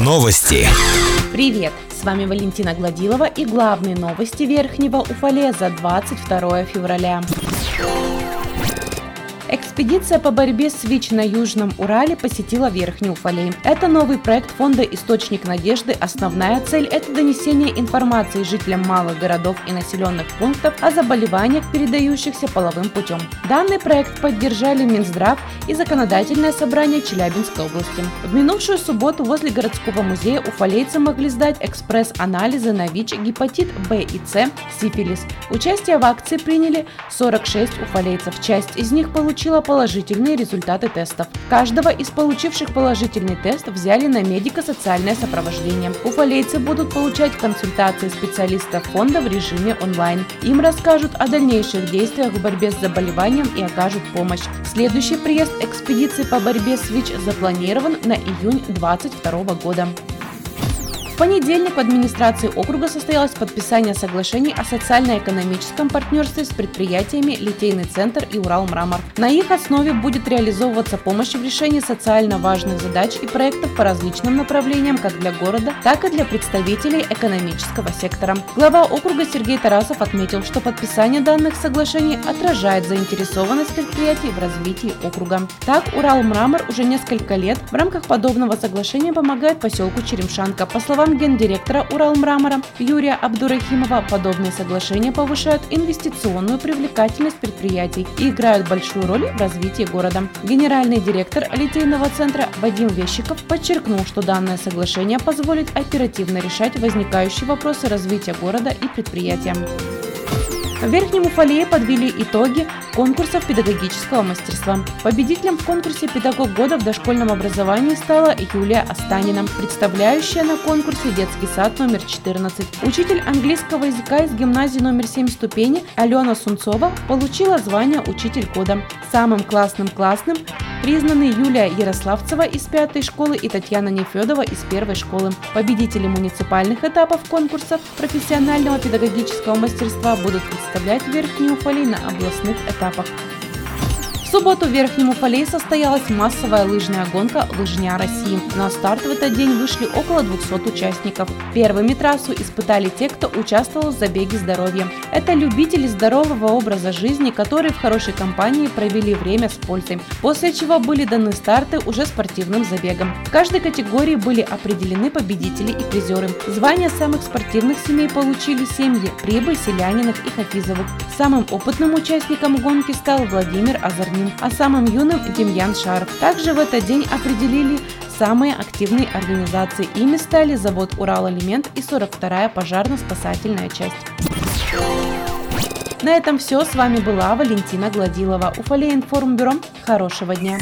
Новости. Привет! С вами Валентина Гладилова и главные новости Верхнего Уфале за 22 февраля. Экспедиция по борьбе с ВИЧ на Южном Урале посетила Верхний Уфалей. Это новый проект фонда «Источник надежды». Основная цель – это донесение информации жителям малых городов и населенных пунктов о заболеваниях, передающихся половым путем. Данный проект поддержали Минздрав и Законодательное собрание Челябинской области. В минувшую субботу возле городского музея уфалейцы могли сдать экспресс-анализы на ВИЧ, гепатит Б и С, сифилис. Участие в акции приняли 46 уфалейцев. Часть из них получила положительные результаты тестов. Каждого из получивших положительный тест взяли на медико-социальное сопровождение. Уфалейцы будут получать консультации специалистов фонда в режиме онлайн. Им расскажут о дальнейших действиях в борьбе с заболеванием и окажут помощь. Следующий приезд экспедиции по борьбе с ВИЧ запланирован на июнь 2022 года понедельник в администрации округа состоялось подписание соглашений о социально-экономическом партнерстве с предприятиями «Литейный центр» и «Уралмрамор». На их основе будет реализовываться помощь в решении социально важных задач и проектов по различным направлениям как для города, так и для представителей экономического сектора. Глава округа Сергей Тарасов отметил, что подписание данных соглашений отражает заинтересованность предприятий в развитии округа. Так, «Уралмрамор» уже несколько лет в рамках подобного соглашения помогает поселку Черемшанка. По словам словам гендиректора Уралмрамора Юрия Абдурахимова, подобные соглашения повышают инвестиционную привлекательность предприятий и играют большую роль в развитии города. Генеральный директор Литейного центра Вадим Вещиков подчеркнул, что данное соглашение позволит оперативно решать возникающие вопросы развития города и предприятия. В Верхнем Уфалее подвели итоги конкурсов педагогического мастерства. Победителем в конкурсе «Педагог года» в дошкольном образовании стала Юлия Останина, представляющая на конкурсе детский сад номер 14. Учитель английского языка из гимназии номер 7 ступени Алена Сунцова получила звание «Учитель года». Самым классным классным признаны Юлия Ярославцева из пятой школы и Татьяна Нефедова из первой школы. Победители муниципальных этапов конкурсов профессионального педагогического мастерства будут представлять Верхнюю Уфалей на областных этапах. В субботу в Верхнем Уфалее состоялась массовая лыжная гонка «Лыжня России». На старт в этот день вышли около 200 участников. Первыми трассу испытали те, кто участвовал в забеге здоровья. Это любители здорового образа жизни, которые в хорошей компании провели время с пользой, после чего были даны старты уже спортивным забегом. В каждой категории были определены победители и призеры. Звания самых спортивных семей получили семьи Прибыль, Селяниных и Хафизовых. Самым опытным участником гонки стал Владимир Азарнин ним, а самым юным – Демьян Шаров. Также в этот день определили самые активные организации. Ими стали завод «Урал-Элемент» и 42-я пожарно-спасательная часть. На этом все. С вами была Валентина Гладилова. Уфалей информбюро. Хорошего дня.